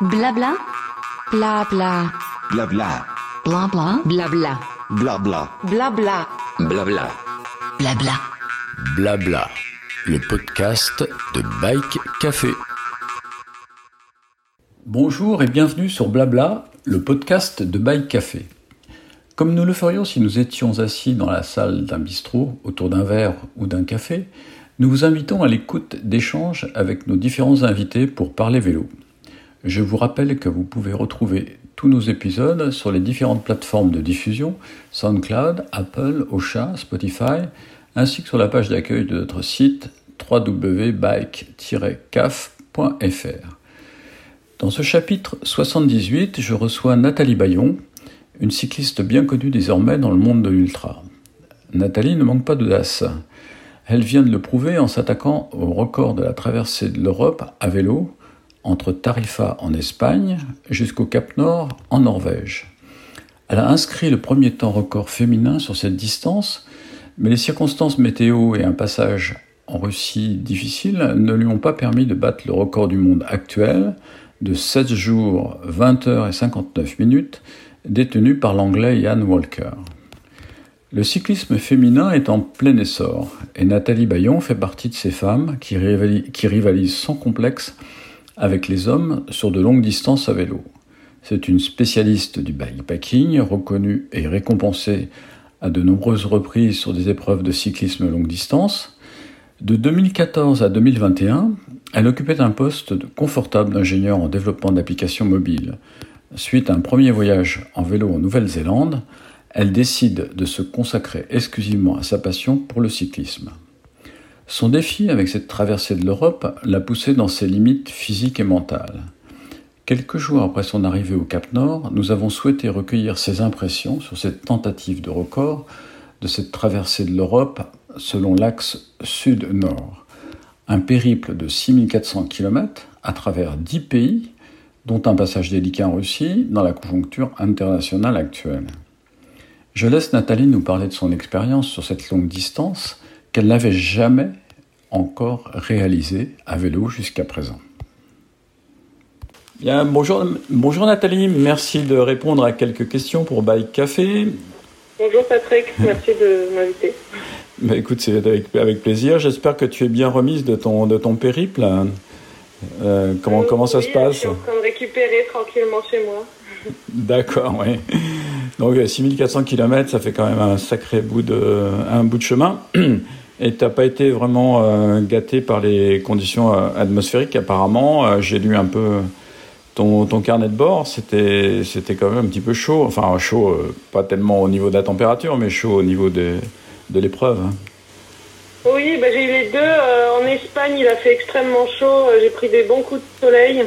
Blabla. Blabla. Blabla. Blabla. Blabla. Blabla. Blabla. Blabla. Blabla. Blabla. Le podcast de Bike Café. Bonjour et bienvenue sur Blabla, le podcast de Bike Café. Comme nous le ferions si nous étions assis dans la salle d'un bistrot, autour d'un verre ou d'un café, nous vous invitons à l'écoute d'échanges avec nos différents invités pour parler vélo. Je vous rappelle que vous pouvez retrouver tous nos épisodes sur les différentes plateformes de diffusion, SoundCloud, Apple, Ocha, Spotify, ainsi que sur la page d'accueil de notre site www.bike-caf.fr. Dans ce chapitre 78, je reçois Nathalie Bayon, une cycliste bien connue désormais dans le monde de l'ultra. Nathalie ne manque pas d'audace. Elle vient de le prouver en s'attaquant au record de la traversée de l'Europe à vélo entre Tarifa en Espagne jusqu'au Cap Nord en Norvège. Elle a inscrit le premier temps record féminin sur cette distance, mais les circonstances météo et un passage en Russie difficile ne lui ont pas permis de battre le record du monde actuel de 7 jours, 20 heures et 59 minutes, détenu par l'anglais Ian Walker. Le cyclisme féminin est en plein essor et Nathalie Bayon fait partie de ces femmes qui, rivalisent sans complexe avec les hommes sur de longues distances à vélo. C'est une spécialiste du bikepacking, reconnue et récompensée à de nombreuses reprises sur des épreuves de cyclisme longue distance. De 2014 à 2021, elle occupait un poste de confortable d'ingénieur en développement d'applications mobiles. Suite à un premier voyage en vélo en Nouvelle-Zélande, elle décide de se consacrer exclusivement à sa passion pour le cyclisme. Son défi avec cette traversée de l'Europe l'a poussé dans ses limites physiques et mentales. Quelques jours après son arrivée au Cap Nord, nous avons souhaité recueillir ses impressions sur cette tentative de record de cette traversée de l'Europe selon l'axe sud-nord. Un périple de 6400 km à travers 10 pays, dont un passage délicat en Russie dans la conjoncture internationale actuelle. Je laisse Nathalie nous parler de son expérience sur cette longue distance qu'elle n'avait jamais encore réalisé à vélo jusqu'à présent. Bien, bonjour, bonjour Nathalie, merci de répondre à quelques questions pour Bike Café. Bonjour Patrick, merci de m'inviter. Bah, écoute, c'est avec, plaisir. J'espère que tu es bien remise de ton, de ton périple. Euh, comment, comment ça se passe Je suis en train de récupérer tranquillement chez moi. D'accord, oui. Donc 6400 km, ça fait quand même un sacré bout de, un bout de chemin. Et tu n'as pas été vraiment euh, gâté par les conditions euh, atmosphériques apparemment. Euh, j'ai lu un peu ton, ton carnet de bord, c'était, quand même un petit peu chaud. Enfin chaud, pas tellement au niveau de la température, mais chaud au niveau de, de l'épreuve. Hein. Oui, bah, j'ai eu les deux. en Espagne, il a fait extrêmement chaud. J'ai pris des bons coups de soleil.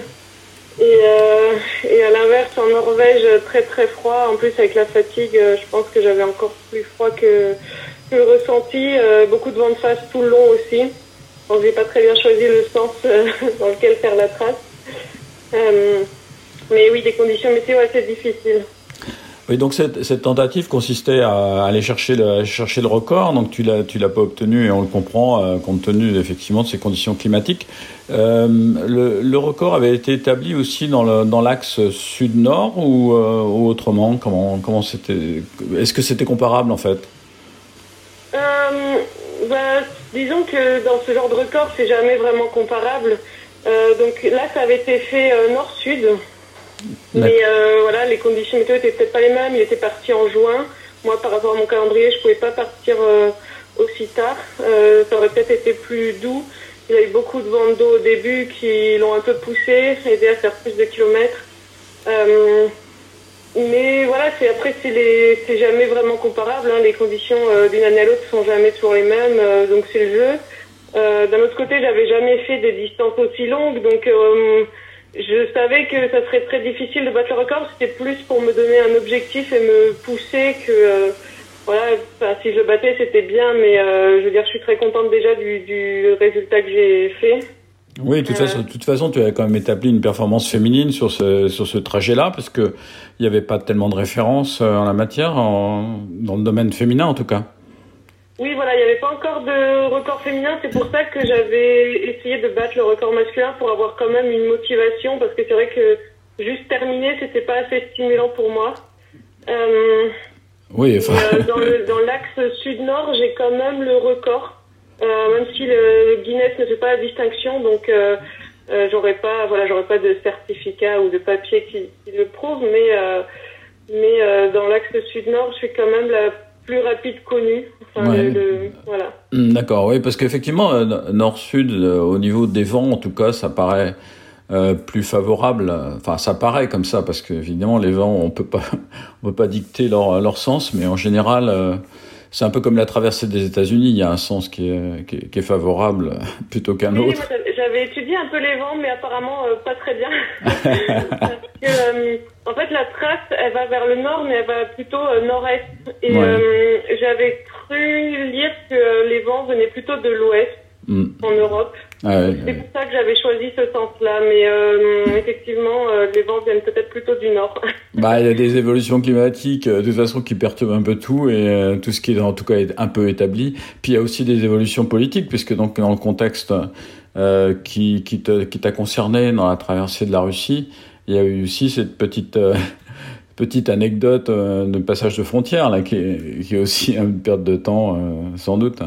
Et à l'inverse, en Norvège, très très froid. En plus, avec la fatigue, je pense que j'avais encore plus froid que, ressenti, euh, beaucoup de vent de face tout le long aussi. Donc j'ai pas très bien choisi le sens euh, dans lequel faire la trace. Euh, mais oui, des conditions météo assez difficiles. Oui, donc cette, tentative consistait à aller chercher le, record. Donc tu l'as, l'as pas obtenu et on le comprend compte tenu effectivement de ces conditions climatiques. le, record avait été établi aussi dans, l'axe sud-nord ou, autrement? Comment, comment Est-ce que c'était comparable en fait? Euh, bah, Disons que dans ce genre de record, c'est jamais vraiment comparable. Euh, donc là, ça avait été fait euh, nord-sud. Mais euh, voilà, les conditions météo étaient peut-être pas les mêmes. Il était parti en juin. Moi, par rapport à mon calendrier, je pouvais pas partir aussi tard. ça aurait peut-être été plus doux. Il y a eu beaucoup de vent d'eau au début qui l'ont un peu poussé, aidé à faire plus de kilomètres. Mais voilà, c'est après c'est jamais vraiment comparable. Hein. Les conditions euh, d'une année à l'autre sont jamais toujours les mêmes, euh, donc c'est le jeu. Euh, D'un autre côté, j'avais jamais fait des distances aussi longues, donc euh, je savais que ça serait très difficile de battre le record. C'était plus pour me donner un objectif et me pousser que voilà. si je le battais, c'était bien, mais je veux dire, je suis très contente déjà du, du résultat que j'ai fait. Oui, de toute, façon, de toute façon, tu as quand même établi une performance féminine sur ce, sur ce trajet-là, parce qu'il n'y avait pas tellement de références euh, en la matière, en, dans le domaine féminin en tout cas. Oui, voilà, il n'y avait pas encore de record féminin, c'est pour ça que j'avais essayé de battre le record masculin pour avoir quand même une motivation, parce que c'est vrai que juste terminé, c'était pas assez stimulant pour moi. Euh, Oui, enfin, euh, dans l'axe sud-nord, j'ai quand même le record, euh, même si le, Guinness ne fait pas la distinction, donc euh, euh, j'aurais pas, voilà, j'aurais pas de certificat ou de papier qui, qui le prouve, mais euh, mais euh, dans l'axe sud-nord, je suis quand même la plus rapide connue. Enfin, Ouais. le- le- voilà. Hmm, D'accord, oui, parce qu'effectivement, euh, nord-sud, euh, au niveau des vents, en tout cas, ça paraît euh, plus favorable. Enfin, ça paraît comme ça, parce qu'évidemment, les vents, on peut pas, on peut pas dicter leur, leur sens, mais en général, euh, c'est un peu comme la traversée des États-Unis. Il y a un sens qui est, qui est, qui est favorable plutôt qu'un Oui, autre. j'avais- étudié un peu les vents, mais apparemment euh, pas très bien. Parce que, euh, en fait, la trace, elle va vers le nord, mais elle va plutôt euh, nord-est. Et Ouais. j'avais cru lire que les vents venaient plutôt de l'ouest Hmm. en Europe. Ah C'est pour ça que j'avais choisi ce sens-là. Mais euh, effectivement, euh, les vents viennent peut-être plutôt du nord. Bah, il y a des évolutions climatiques, euh, de toute façon, qui perturbent un peu tout, et euh, tout ce qui est en tout cas est un peu établi. Puis il y a aussi des évolutions politiques, puisque donc dans le contexte qui, qui te- qui t'a concerné dans la traversée de la Russie, il y a eu aussi cette petite petite anecdote de passage de frontière là, qui est, qui est aussi une perte de temps, sans doute.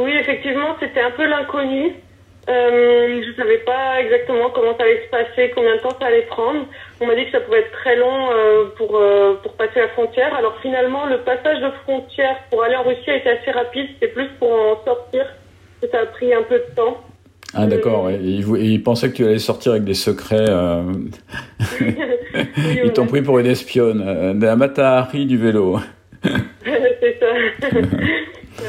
Oui, effectivement, c'était un peu l'inconnu. Euh, je savais pas exactement comment ça allait se passer, combien de temps ça allait prendre. On m'a dit que ça pouvait être très long euh, pour euh, pour passer la frontière. Alors finalement, le passage de frontière pour aller en Russie a été assez rapide. C'était plus pour en sortir que ça a pris un peu de temps. Ah d'accord, ouais. Et il, vou- et il pensait que tu allais sortir avec des secrets. ils t'ont pris pour une espionne, la Matahari du vélo. C'est ça.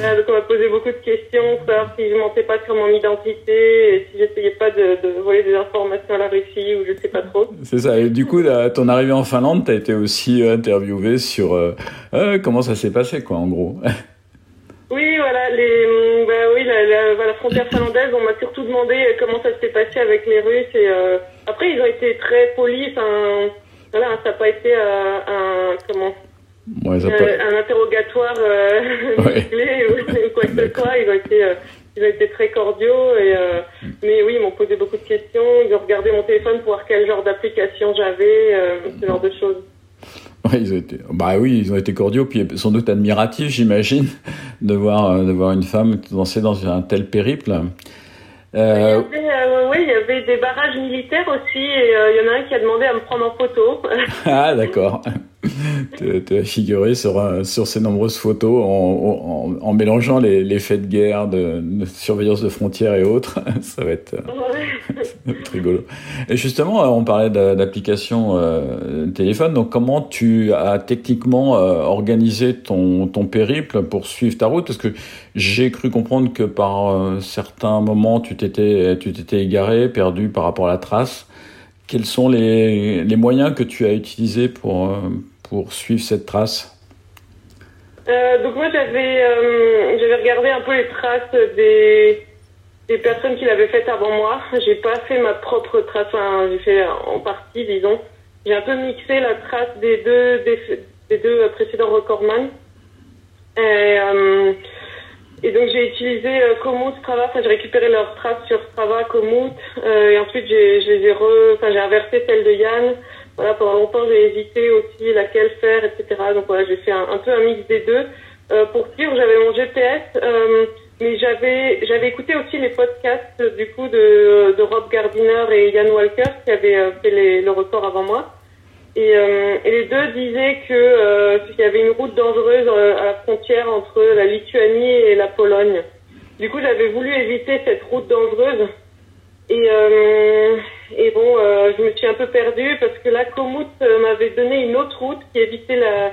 Donc on m'a posé beaucoup de questions, savoir si je mentais pas sur mon identité, et si j'essayais pas de, de voler des informations à la Russie ou je sais pas trop. C'est ça. Et du coup, là, ton arrivée en Finlande, t'as été aussi euh, interviewé sur euh, euh, comment ça s'est passé, quoi, en gros. Oui, voilà, les, hum, bah oui, la, la, la frontière finlandaise, on m'a surtout demandé euh, comment ça s'était passé avec les Russes et euh, après ils ont été très polis, enfin, voilà, ça n'a pas été un comment Ouais, ça euh, peut- un interrogatoire euh, Ouais. musclé ou, ou quoi que ce soit. Ils ont été euh, ils ont été très cordiaux et euh, mais oui, ils m'ont posé beaucoup de questions. Ils ont regardé mon téléphone pour voir quel genre d'application j'avais, euh, ce genre de choses. ouais, ils ont été. Bah oui, ils ont été cordiaux, puis sans doute admiratifs, j'imagine, de voir euh, de voir une femme lancer dans un tel périple. Il y Euh, avait, euh, oui, il y avait des barrages militaires aussi et euh, il y en a un qui a demandé à me prendre en photo. ah d'accord. Tu tu as figuré sur, euh, sur ces nombreuses photos en, en, mélangeant les, faits de guerre, de, surveillance de frontières et autres. Ça va être, euh, rigolo. Et justement, euh, on parlait d'a- d'application euh, téléphone. Donc, comment tu as techniquement organisé ton, ton périple pour suivre ta route? Parce que j'ai cru comprendre que par certains moments, tu t'étais égaré, perdu par rapport à la trace. Quels sont les, les moyens que tu as utilisés pour, pour suivre cette trace Euh, donc moi j'avais euh, j'avais regardé un peu les traces des des personnes qui l'avaient fait avant moi. J'ai pas fait ma propre trace, enfin, j'ai fait en partie disons. J'ai un peu mixé la trace des deux des, des deux précédents recordman. Et, euh, et donc j'ai utilisé euh, Komoot, Strava, enfin j'ai récupéré leurs traces sur Strava, Komoot, euh, et ensuite j'ai re, enfin j'ai inversé celle de Yann. Voilà, pendant longtemps j'ai hésité aussi laquelle faire, etc. Donc voilà, j'ai fait un, peu un mix des deux. Euh, pour suivre, j'avais mon GPS, euh, mais j'avais j'avais écouté aussi les podcasts du coup de, de Rob Gardiner et Yann Walker qui avaient euh, fait les, le record avant moi. Et, euh, et les deux disaient que euh, qu'il y avait une route dangereuse euh, à la frontière entre la Lituanie et la Pologne. Du coup, j'avais voulu éviter cette route dangereuse. Et, euh, et bon, je me suis un peu perdue parce que la Komoot m'avait donné une autre route qui évitait la,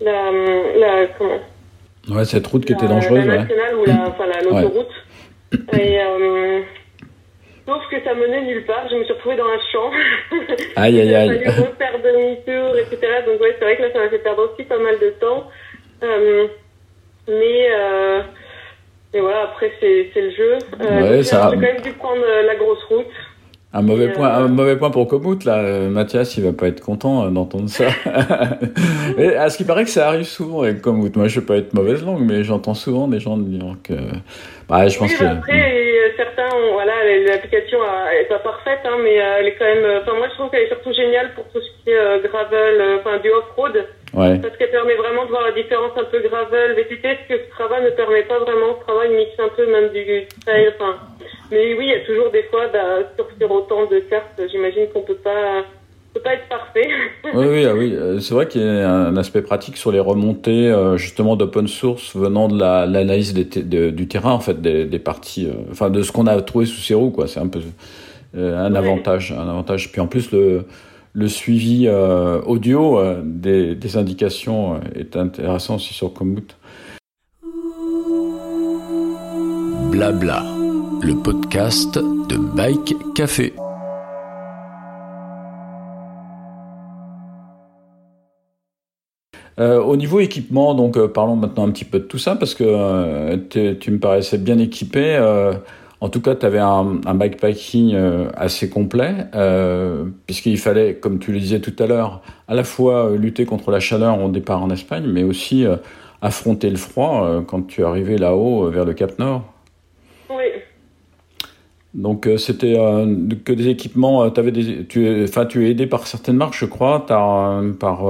la, la comment? Ouais, cette route qui était dangereuse, la ouais. nationale ou la, enfin, la- l'autoroute. Et sauf que ça menait nulle part. Je me suis retrouvée dans un champ. Aïe, aïe, Il aïe. fallu refaire demi-tour, etc. Donc ouais, c'est vrai que là, ça m'a fait perdre aussi pas mal de temps. Euh, mais euh, mais voilà, après c'est le jeu. Euh, Ouais, donc, ça- J'ai quand même dû prendre euh, la grosse route. Un mauvais point, euh, un mauvais point pour Komoot là. Mathias, il va pas être content d'entendre ça. À ce qui paraît que ça arrive souvent avec Komoot. Moi, je vais pas être mauvaise langue, mais j'entends souvent des gens dire que. Bah, je pense oui, que. après, l'application euh, elle est pas parfaite, hein, mais euh, elle est quand même. Enfin, moi, je trouve qu'elle est surtout géniale pour tout ce qui est euh, gravel, euh, enfin du off-road, Ouais. parce qu'elle permet vraiment de voir la différence un peu gravel, VTT, ce que Strava ne permet pas vraiment. Strava, il mixe un peu même du trail. Enfin, mais oui, il y a toujours des fois, bah, sur, sur autant de cartes, j'imagine qu'on peut pas, pas être parfait. Oui, oui, ah oui. euh, C'est vrai qu'il y a un aspect pratique sur les remontées, euh, justement, d'open source venant de la- l'analyse te- de- du terrain, en fait, des, des parties, euh, enfin, de ce qu'on a trouvé sous ses roues, quoi. C'est un peu euh, un Ouais. avantage, un avantage. Puis en plus, le, le suivi euh, audio des, des indications est intéressant aussi sur Komoot. Blabla, le podcast de Bike Café. Euh, au niveau équipement, donc euh, parlons maintenant un petit peu de tout ça parce que euh, tu me paraissais bien équipé. euh, en tout cas, tu avais un, un bikepacking assez complet puisqu'il fallait, comme tu le disais tout à l'heure, à la fois lutter contre la chaleur au départ en Espagne, mais aussi affronter le froid quand tu arrivais là-haut vers le Cap Nord. Donc euh, c'était euh, que des équipements. euh, t'avais des, tu, enfin tu es aidé par certaines marques, je crois, euh, par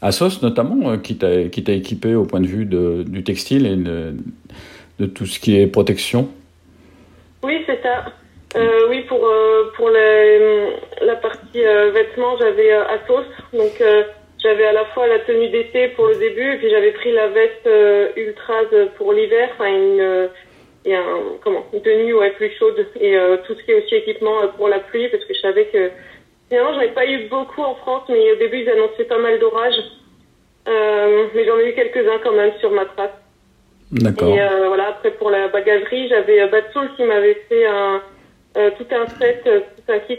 Asos notamment, qui t'a qui t'a équipé au point de vue du textile et de, tout ce qui est protection. Oui, c'est ça. Oui, pour pour les- la partie vêtements, j'avais Atos. Donc j'avais à la fois la tenue d'été pour le début, et puis j'avais pris la veste Ultras pour l'hiver, enfin une et un, comment une tenue ouais plus chaude et euh, tout ce qui est aussi équipement euh, pour la pluie, parce que je savais que finalement j'en ai pas eu beaucoup en France, mais au début ils annonçaient pas mal d'orages. Euh, mais j'en ai eu quelques-uns quand même sur ma trace. D'accord. Et euh, voilà, après pour la bagagerie, j'avais Batsoul qui m'avait fait un, tout un set, tout un kit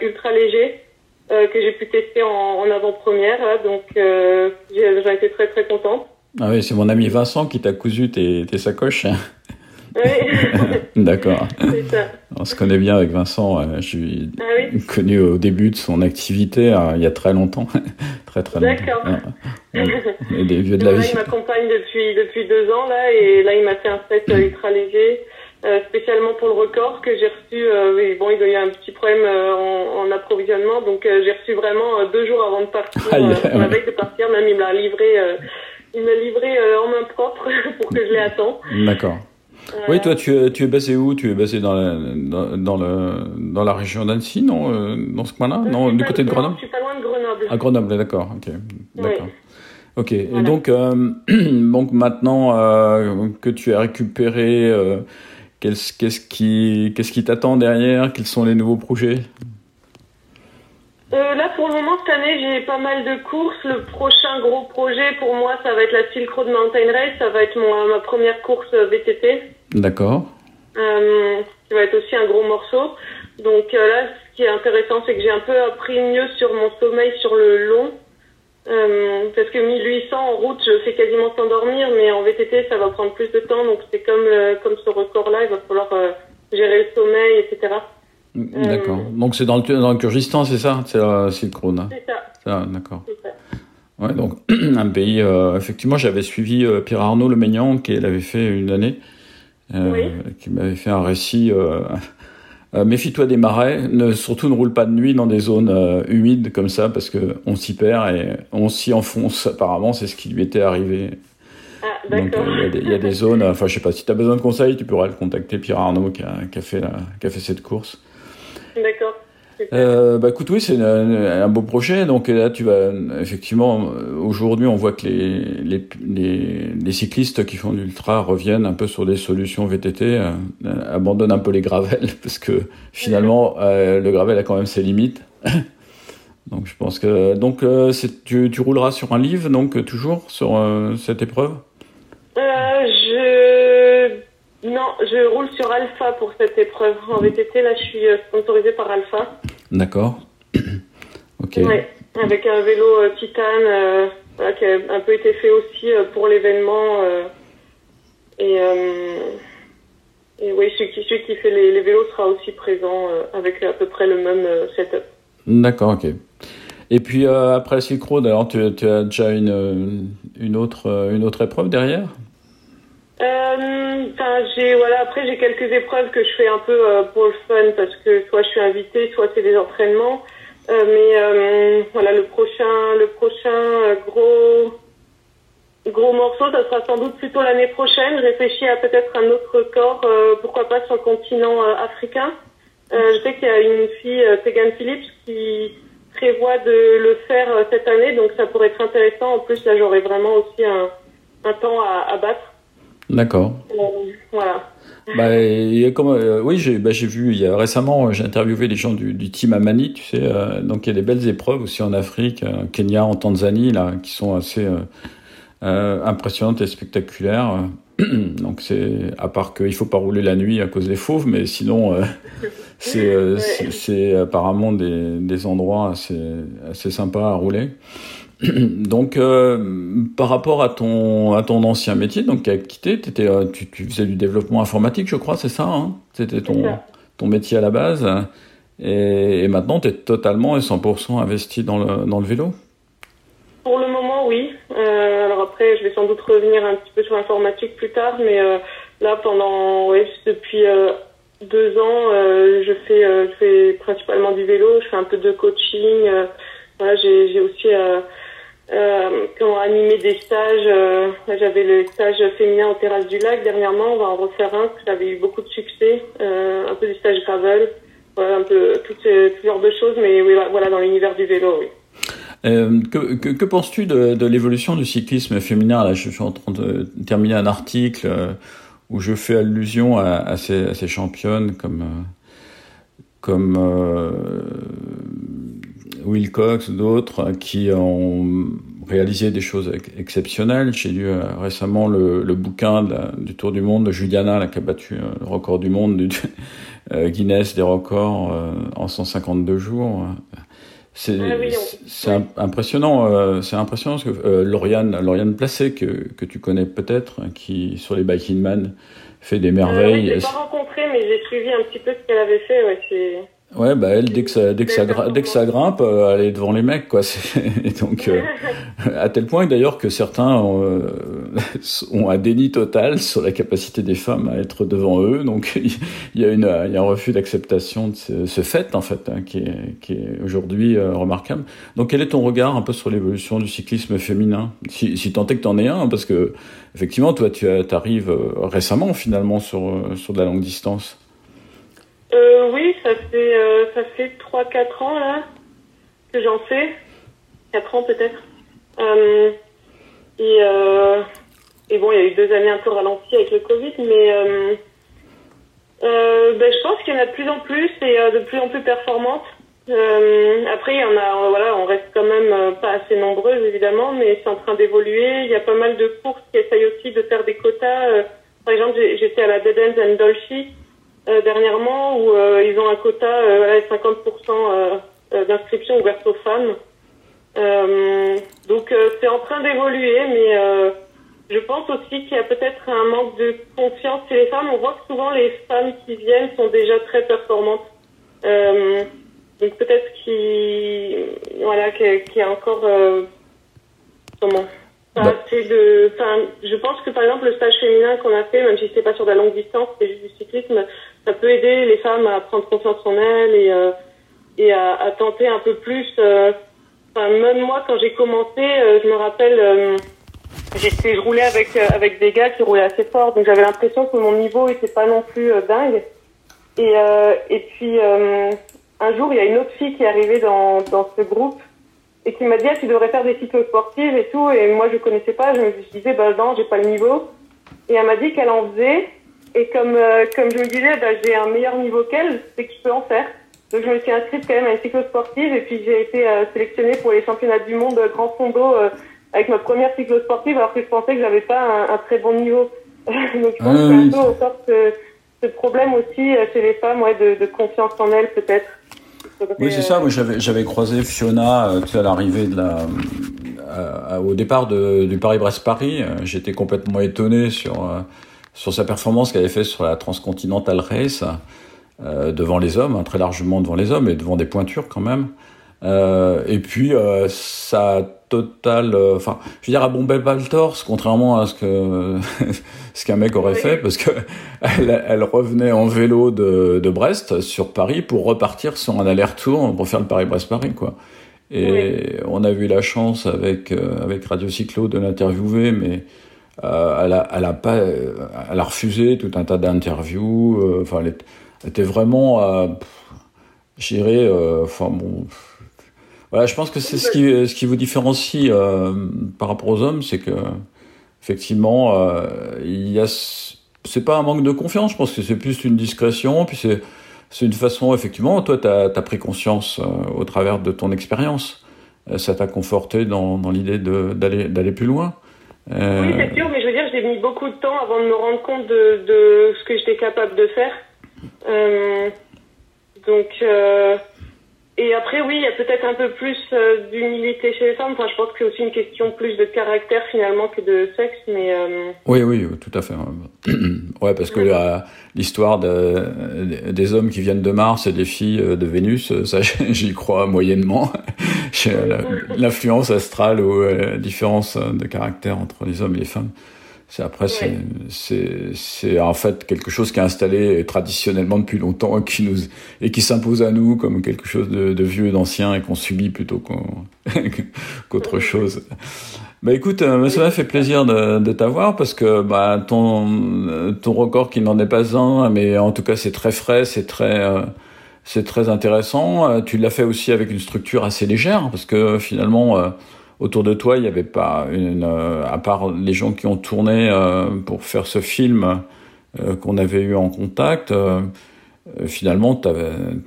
ultra léger que j'ai pu tester en, en avant-première. donc j'ai- j'en étais très très contente. Ah oui, c'est mon ami Vincent qui t'a cousu tes, tes sacoches. Oui, D'accord. On se connaît bien avec Vincent. euh, Je suis Ah oui, connu au début de son activité euh, il y a très longtemps, très très longtemps. D'accord. Et des vieux de la Là, vie. il m'accompagne depuis depuis deux ans là et là il m'a fait un set euh, ultra léger. euh, spécialement pour le record que j'ai reçu. euh, oui, bon, il y a eu un petit problème euh, en, en approvisionnement, donc j'ai reçu vraiment deux jours avant de partir, la ouais. de partir, même il me l'a livré, il m'a livré en main propre pour que je l'ai temps. D'accord. Oui, toi, tu es, tu es basé où? Tu es basé dans la, dans, dans le, dans la région d'Annecy, non euh, Dans ce coin-là? Non, du côté de Grenoble? Je suis pas loin de Grenoble. À Grenoble, d'accord. Ok, d'accord. Ok. Et donc, euh, donc maintenant euh, que tu as récupéré, euh, qu'est-ce qu'est-ce qui, qu'est-ce qui t'attend derrière? Quels sont les nouveaux projets? Euh, là, pour le moment, cette année, j'ai pas mal de courses. Le prochain gros projet pour moi, ça va être la Silk Road Mountain Race. Ça va être mon, ma première course euh, VTT. D'accord. euh, qui va être aussi un gros morceau. Donc euh, là, ce qui est intéressant, c'est que j'ai un peu appris mieux sur mon sommeil sur le long. Euh, parce que 1800 en route, je fais quasiment sans dormir, mais en VTT, ça va prendre plus de temps. Donc c'est comme euh, comme ce record-là, il va falloir gérer le sommeil, etc. D'accord. Donc c'est dans le, dans le Kyrgyzstan, c'est ça? C'est la Silk Road. C'est ça, Ça, D'accord. Ouais, donc un pays. euh, effectivement, j'avais suivi euh, Pierre Arnaud Le Maignan, qui l'avait fait une année, euh, Oui. qui m'avait fait un récit. euh, euh, Méfie-toi des marais, ne, surtout ne roule pas de nuit dans des zones euh, humides comme ça, parce que on s'y perd et on s'y enfonce. Apparemment, c'est ce qui lui était arrivé. Ah, Donc euh, il y a des- il y, a des zones. Enfin, je sais pas si tu as besoin de conseils, tu pourras le contacter, Pierre Arnaud, qui a, qui a fait la- qui a fait cette course. D'accord. Euh, bah écoute, oui, c'est un beau projet. Donc là, tu vas effectivement, aujourd'hui, on voit que les, les, les, les cyclistes qui font l'ultra reviennent un peu sur des solutions VTT, euh, abandonnent un peu les gravels parce que finalement, euh, le gravel a quand même ses limites. donc je pense que donc tu, tu rouleras sur un livre, donc toujours sur cette épreuve? Je non, je roule sur Alpha pour cette épreuve. En VTT, là, je suis euh, sponsorisée par Alpha. D'accord. ok. Ouais, avec un vélo euh, titane euh, voilà, qui a un peu été fait aussi euh, pour l'événement. et et oui, celui qui, celui qui fait les, les vélos sera aussi présent avec à peu près le même setup. D'accord, ok. Et puis après Silk Road, alors tu, tu as déjà une, une, autre, une autre épreuve derrière? Euh, j'ai voilà. Après, j'ai quelques épreuves que je fais un peu euh, pour le fun parce que soit je suis invitée, soit c'est des entraînements. Euh, mais euh, voilà, le prochain, le prochain gros gros morceau, ça sera sans doute plutôt l'année prochaine. Je réfléchis à peut-être un autre euh, pourquoi pas sur le continent africain. Je sais qu'il y a une fille, Tegan Phillips, qui prévoit de le faire cette année, donc ça pourrait être intéressant. En plus, là, j'aurai vraiment aussi un, un temps à battre. D'accord. Voilà. Bah, comme, euh, oui, j'ai bah, j'ai vu, il y a récemment, j'ai interviewé les gens du, du team Amani, tu sais, euh, donc il y a des belles épreuves aussi en Afrique, euh, Kenya, en Tanzanie, là, qui sont assez euh, impressionnantes et spectaculaires. Donc c'est, à part qu'il faut pas rouler la nuit à cause des fauves, mais sinon, euh, c'est euh, Ouais. c'est- apparemment des, des endroits assez, assez sympas à rouler. Donc, euh, par rapport à ton, à ton ancien métier, donc qui a quitté, t'étais, euh, tu, tu faisais du développement informatique, je crois, c'est ça hein? C'était ton, ça. ton métier à la base. Et, et maintenant, tu es totalement et 100% investi dans le, dans le vélo? Pour le moment, oui. Euh, alors après, je vais sans doute revenir un petit peu sur l'informatique plus tard, mais euh, là, pendant, depuis euh, deux ans, je fais, je fais principalement du vélo. Je fais un peu de coaching. voilà, j'ai, aussi animé des stages. j'avais le stage féminin aux terrasses du lac dernièrement. On va en refaire un. que J'avais eu beaucoup de succès. Un peu du stage gravel. Voilà, un peu toutes toutes sortes de choses, mais oui, voilà, dans l'univers du vélo, oui. Euh, que penses-tu de, l'évolution du cyclisme féminin? Là, je suis en train de terminer un article euh, où je fais allusion à, ces, championnes comme, euh, comme euh, Will Cox, d'autres qui ont réalisé des choses ex- exceptionnelles. J'ai lu récemment le, bouquin du Tour du Monde de Juliana, qui a battu le record du monde Guinness des records en 152 jours. C'est Ah oui, impressionnant. euh, c'est impressionnant parce que euh, Lauriane, Lauriane Placé, que, que tu connais peut-être, qui sur les Biking Man fait des Euh, oui, merveilles. je l'ai pas rencontré, mais j'ai suivi un petit peu ce qu'elle avait fait. Ouais. Ouais, bah elle, dès que ça, dès que ça, dès que ça grimpe, euh, elle est devant les mecs, quoi. Et donc, euh, à tel point d'ailleurs que certains ont, euh, ont un déni total sur la capacité des femmes à être devant eux. Donc, il y a, une, il y a un refus d'acceptation de ce, ce fait, en fait, hein, qui est, qui est aujourd'hui euh, remarquable. Donc, quel est ton regard un peu sur l'évolution du cyclisme féminin? Si, si tant est que t'en es un, parce que, effectivement, toi, tu arrives récemment, finalement, sur, euh, sur de la longue distance. Euh, oui, ça fait euh, ça fait trois quatre ans là que j'en fais, quatre ans peut-être. Euh, et euh, et bon, il y a eu deux années un peu ralenties avec le Covid, mais euh, euh, ben, je pense qu'il y en a de plus en plus et de plus en plus performantes. Après, il y en a, voilà, on reste quand même pas assez nombreuses évidemment, mais c'est en train d'évoluer. Il y a pas mal de courses qui essayent aussi de faire des quotas. Par exemple, j'étais à la Dead Ends and Dolce dernièrement où euh, ils ont un quota euh, de 50% euh, euh, d'inscription ouverte aux femmes. Euh, donc euh, c'est en train d'évoluer, mais euh, je pense aussi qu'il y a peut-être un manque de confiance chez les femmes. On voit que souvent les femmes qui viennent sont déjà très performantes. Euh, donc peut-être qu'il voilà, qu'il y a- encore euh, comment pas Bah. assez de. Enfin, je pense que par exemple le stage féminin qu'on a fait, même si c'est pas sur de la longue distance, c'est juste du cyclisme, ça peut aider les femmes à prendre confiance en elles et euh, et à, tenter un peu plus. euh, Enfin, même moi, quand j'ai commencé, euh, je me rappelle, j'étais, je roulais avec avec des gars qui roulaient assez fort, donc j'avais l'impression que mon niveau était pas non plus dingue. Et et puis un jour, il y a une autre fille qui est arrivée dans dans ce groupe et qui m'a dit ah, tu devrais faire des cyclos sportives et tout. Et moi, je connaissais pas, je me disais bah non, j'ai pas le niveau. Et elle m'a dit qu'elle en faisait. Et comme euh, comme je me disais, bah, j'ai un meilleur niveau qu'elle, c'est que je peux en faire. Donc je me suis inscrite quand même à une cyclo sportive et puis j'ai été euh, sélectionnée pour les championnats du monde euh, grand fondo euh, avec ma première cyclo sportive alors que je pensais que j'avais pas un, un très bon niveau. Donc je pense Ah oui. un peu encore ce, ce problème aussi chez les femmes ouais, de, de confiance en elles peut-être. Oui, c'est ça. Moi, j'avais, j'avais croisé Fiona euh, à l'arrivée de la, au départ de, du Paris-Brest-Paris. J'étais complètement étonné sur, sur sa performance qu'elle avait fait sur la Transcontinental Race, euh, devant les hommes, hein, très largement devant les hommes et devant des pointures quand même. et puis ça total. Enfin, je veux dire, à bombay torse, contrairement à ce que ce qu'un mec aurait fait, parce que elle, elle, revenait en vélo de, de, Brest sur Paris pour repartir sur un aller-retour pour faire le Paris-Brest-Paris, quoi. Et on a eu la chance avec avec Radio Cyclo de l'interviewer, mais euh, elle, a, elle, a, refusé tout un tas d'interviews. Euh, enfin, elle, était vraiment, euh, j'irais, euh, enfin bon. Voilà, je pense que c'est ce qui, vous différencie par rapport aux hommes, c'est que effectivement, il y a, c'est pas un manque de confiance. Je pense que c'est plus une discrétion, puis c'est, une façon, effectivement, toi, tu as, pris conscience au travers de ton expérience. ça t'a conforté dans, l'idée d'aller plus loin. Euh... Oui, c'est sûr, mais je veux dire, j'ai mis beaucoup de temps avant de me rendre compte de, de ce que j'étais capable de faire. Euh, donc, euh, et après, oui, il y a peut-être un peu plus euh, d'humilité chez les femmes. Enfin, je pense que c'est aussi une question plus de caractère finalement que de sexe, mais. Euh, oui, oui, tout à fait. ouais, parce que l'histoire de, des hommes qui viennent de Mars et des filles de Vénus, ça, j'y crois moyennement. L'influence astrale ou la différence de caractère entre les hommes et les femmes. C'est après, c'est c'est en fait quelque chose qui est installé traditionnellement depuis longtemps et qui nous et qui s'impose à nous comme quelque chose de, de vieux, d'ancien et qu'on subit plutôt qu'autre chose. Bah écoute, euh, ça m'a fait plaisir de, de t'avoir parce que bah ton ton record qui n'en est pas un, mais en tout cas c'est très frais, c'est très euh, c'est très intéressant. Euh, tu l'as fait aussi avec une structure assez légère parce que finalement autour de toi, il n'y avait pas une, euh, à part les gens qui ont tourné euh, pour faire ce film euh, qu'on avait eu en contact. finalement,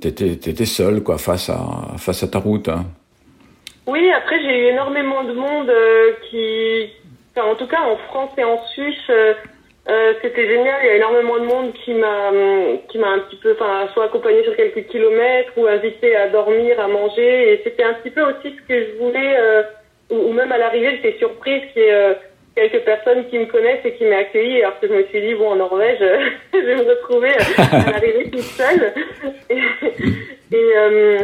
t'étais étais seul, quoi, face à face à ta route. Hein. Oui, après j'ai eu énormément de monde qui, en tout cas en France et en Suisse, c'était génial. Il y a énormément de monde qui m'a qui m'a un petit peu, enfin, soit accompagné sur quelques kilomètres ou invité à dormir, à manger. Et c'était un petit peu aussi ce que je voulais ou, même à l'arrivée, j'étais surprise qu'il y ait euh, quelques personnes qui me connaissent et qui m'aient accueilli, alors que je me suis dit, bon, en Norvège, je vais me retrouver euh, à l'arrivée toute seule. et, et, euh,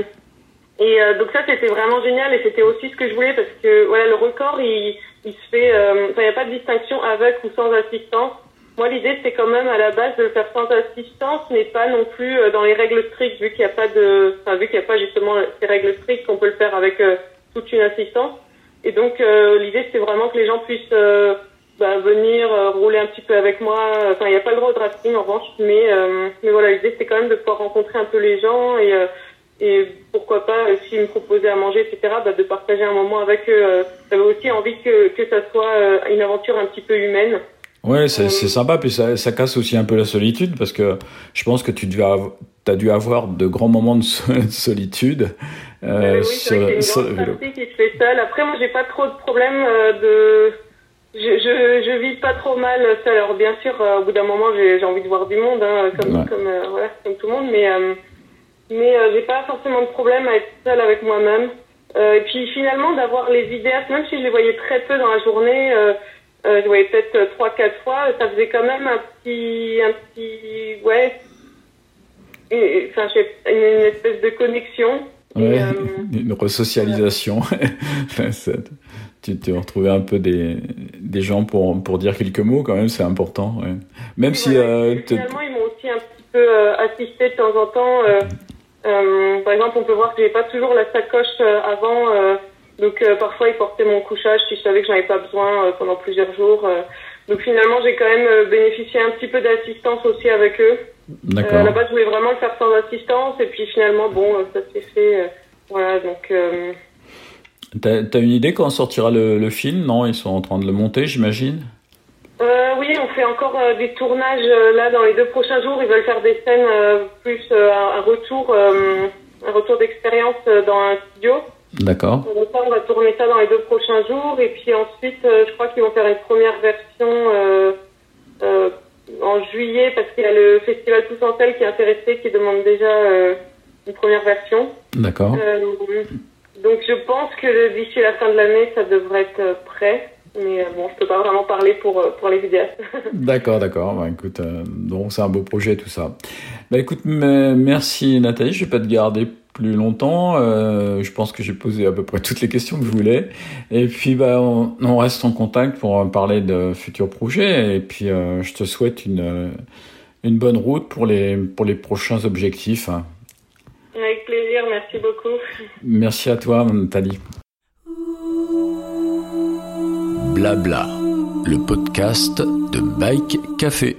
euh, donc ça, c'était vraiment génial et c'était aussi ce que je voulais parce que voilà, le record, il, se fait, il n'y a pas de distinction avec ou sans assistance. Moi, l'idée, c'est quand même à la base de le faire sans assistance, mais pas non plus dans les règles strictes, vu qu'il n'y a pas de, vu qu'il n'y a pas justement ces règles strictes qu'on peut le faire avec toute une assistance. Et donc euh, l'idée c'était vraiment que les gens puissent euh, bah, venir euh, rouler un petit peu avec moi. Enfin il n'y a pas le droit au drafting en revanche, mais mais voilà l'idée c'était quand même de pouvoir rencontrer un peu les gens et et pourquoi pas s'ils me proposaient à manger etc bah, de partager un moment avec eux. J'avais aussi envie que que ça soit une aventure un petit peu humaine. Ouais, c'est sympa, puis ça, ça casse aussi un peu la solitude, parce que je pense que tu as dû avoir de grands moments de solitude, euh, oui, c'est une grande partie qui se fait seule. Après, moi, j'ai pas trop de problèmes euh, de... Je, je, je vis pas trop mal seule. Alors, bien sûr, euh, au bout d'un moment, j'ai envie de voir du monde, hein, comme, ouais. comme, euh, voilà, comme tout le monde, mais, mais j'ai pas forcément de problème à être seule avec moi-même. et puis, finalement, d'avoir les vidéastes, même si je les voyais très peu dans la journée, je voyais peut-être trois, quatre fois, ça faisait quand même un petit, un petit, ouais, enfin, une, une espèce de connexion. Ouais, euh, une resocialisation. tu te retrouvé un peu des, des gens pour, pour dire quelques mots, quand même, c'est important. Ouais. Même si. Euh, finalement, ils m'ont aussi un petit peu euh, assisté de temps en temps. Euh, euh, par exemple, on peut voir que j'ai pas toujours la sacoche avant. Donc, parfois, ils portaient mon couchage si je savais que j'en avais pas besoin pendant plusieurs jours. donc, finalement, j'ai quand même bénéficié un petit peu d'assistance aussi avec eux. D'accord. Euh, là-bas, je voulais vraiment le faire sans assistance, et puis finalement, bon, euh, ça s'est fait. Euh, voilà, donc. Euh... T'as, une idée quand sortira le, le, film? Non, ils sont en train de le monter, j'imagine. Euh, oui, on fait encore euh, des tournages là dans les deux prochains jours. Ils veulent faire des scènes plus un, un, retour, un retour d'expérience dans un studio. D'accord. Donc ça, on va tourner ça dans les deux prochains jours, et puis ensuite, je crois qu'ils vont faire une première version en juillet parce qu'il y a le festival Tous en qui est intéressé, qui demande déjà euh, une première version. D'accord. Euh, donc je pense que d'ici la fin de l'année, ça devrait être euh, prêt. Mais bon, je peux pas vraiment parler pour, pour les vidéastes. d'accord, d'accord. Bah, écoute, donc c'est un beau projet tout ça. Bah écoute, merci Nathalie, je vais pas te garder plus longtemps. Euh, je pense que j'ai posé à peu près toutes les questions que je voulais. Et puis, bah, on, reste en contact pour parler de futurs projets. Et puis, euh, je te souhaite une, une bonne route pour les, pour les prochains objectifs. Avec plaisir, merci beaucoup. Merci à toi, Nathalie. Blabla, le podcast de Bike Café.